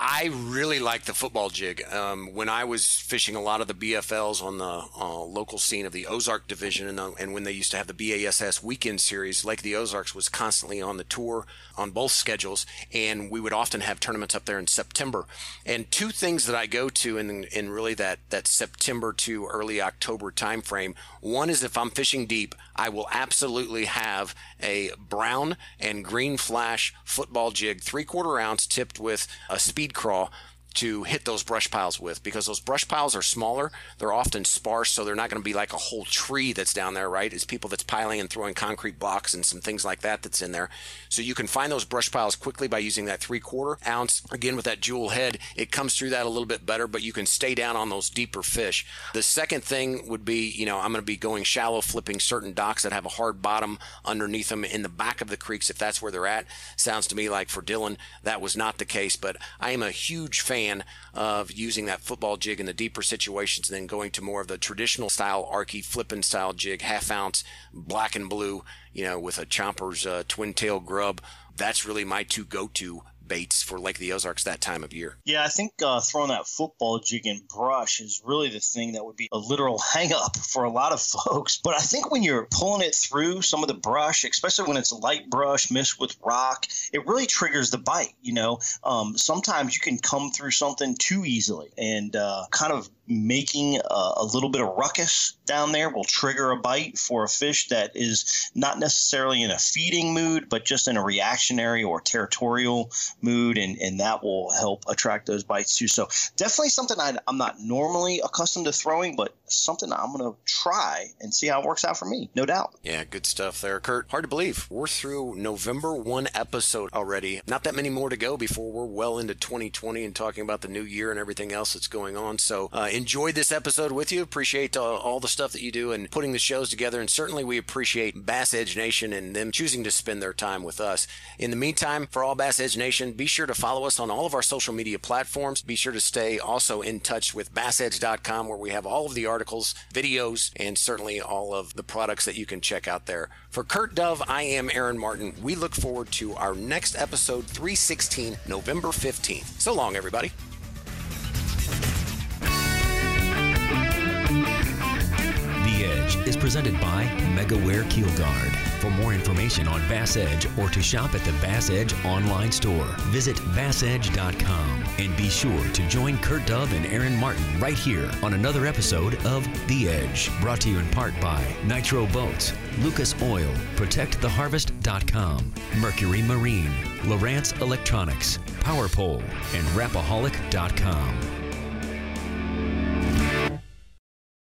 I really like the football jig. Um, when I was fishing a lot of the BFLs on the uh, local scene of the Ozark division, and, the, and, when they used to have the BASS weekend series, Lake the Ozarks was constantly on the tour on both schedules, and we would often have tournaments up there in September. And two things that I go to in, in really that, that September to early October timeframe. One is if I'm fishing deep, I will absolutely have a brown and green flash football jig, three quarter ounce, tipped with a speed craw to hit those brush piles with because those brush piles are smaller. They're often sparse, so they're not going to be like a whole tree that's down there, right? It's people that's piling and throwing concrete blocks and some things like that that's in there. So you can find those brush piles quickly by using that three quarter ounce. Again, with that jewel head, it comes through that a little bit better, but you can stay down on those deeper fish. The second thing would be, you know, I'm going to be going shallow, flipping certain docks that have a hard bottom underneath them in the back of the creeks if that's where they're at. Sounds to me like for Dylan, that was not the case, but I am a huge fan of using that football jig in the deeper situations and then going to more of the traditional style Arky flipping style jig, half ounce, black and blue, you know, with a chomper's uh, twin tail grub. That's really my two go to baits for Lake the Ozarks that time of year. Yeah, I think uh, throwing that football jig in brush is really the thing that would be a literal hang up for a lot of folks. But I think when you're pulling it through some of the brush, especially when it's light brush mixed with rock, it really triggers the bite. You know, um, sometimes you can come through something too easily and uh, kind of making a, a, little bit of ruckus down there will trigger a bite for a fish that is not necessarily in a feeding mood, but just in a reactionary or territorial mood, and, and that will help attract those bites too. So definitely something I, am not normally accustomed to throwing, but something I'm going to try and see how it works out for me, no doubt. Yeah, good stuff there, Kurt. Hard to believe. We're through November 1 episode already. Not that many more to go before we're well into 2020 and talking about the new year and everything else that's going on. So, uh, enjoyed this episode with you. Appreciate uh, all the stuff that you do and putting the shows together. And certainly we appreciate Bass Edge Nation and them choosing to spend their time with us. In the meantime, for all Bass Edge Nation, be sure to follow us on all of our social media platforms. Be sure to stay also in touch with bassedge.com where we have all of the articles, videos, and certainly all of the products that you can check out there. For Kurt Dove, I am Aaron Martin. We look forward to our next episode 316, November 15th. So long, everybody. Edge is presented by MegaWare Keel Guard. For more information on Bass Edge or to shop at the Bass Edge online store, visit bassedge.com and be sure to join Kurt Dove and Aaron Martin right here on another episode of The Edge, brought to you in part by Nitro Boats, Lucas Oil, ProtectTheHarvest.com, Mercury Marine, Lowrance Electronics, PowerPole, and Rapaholic.com.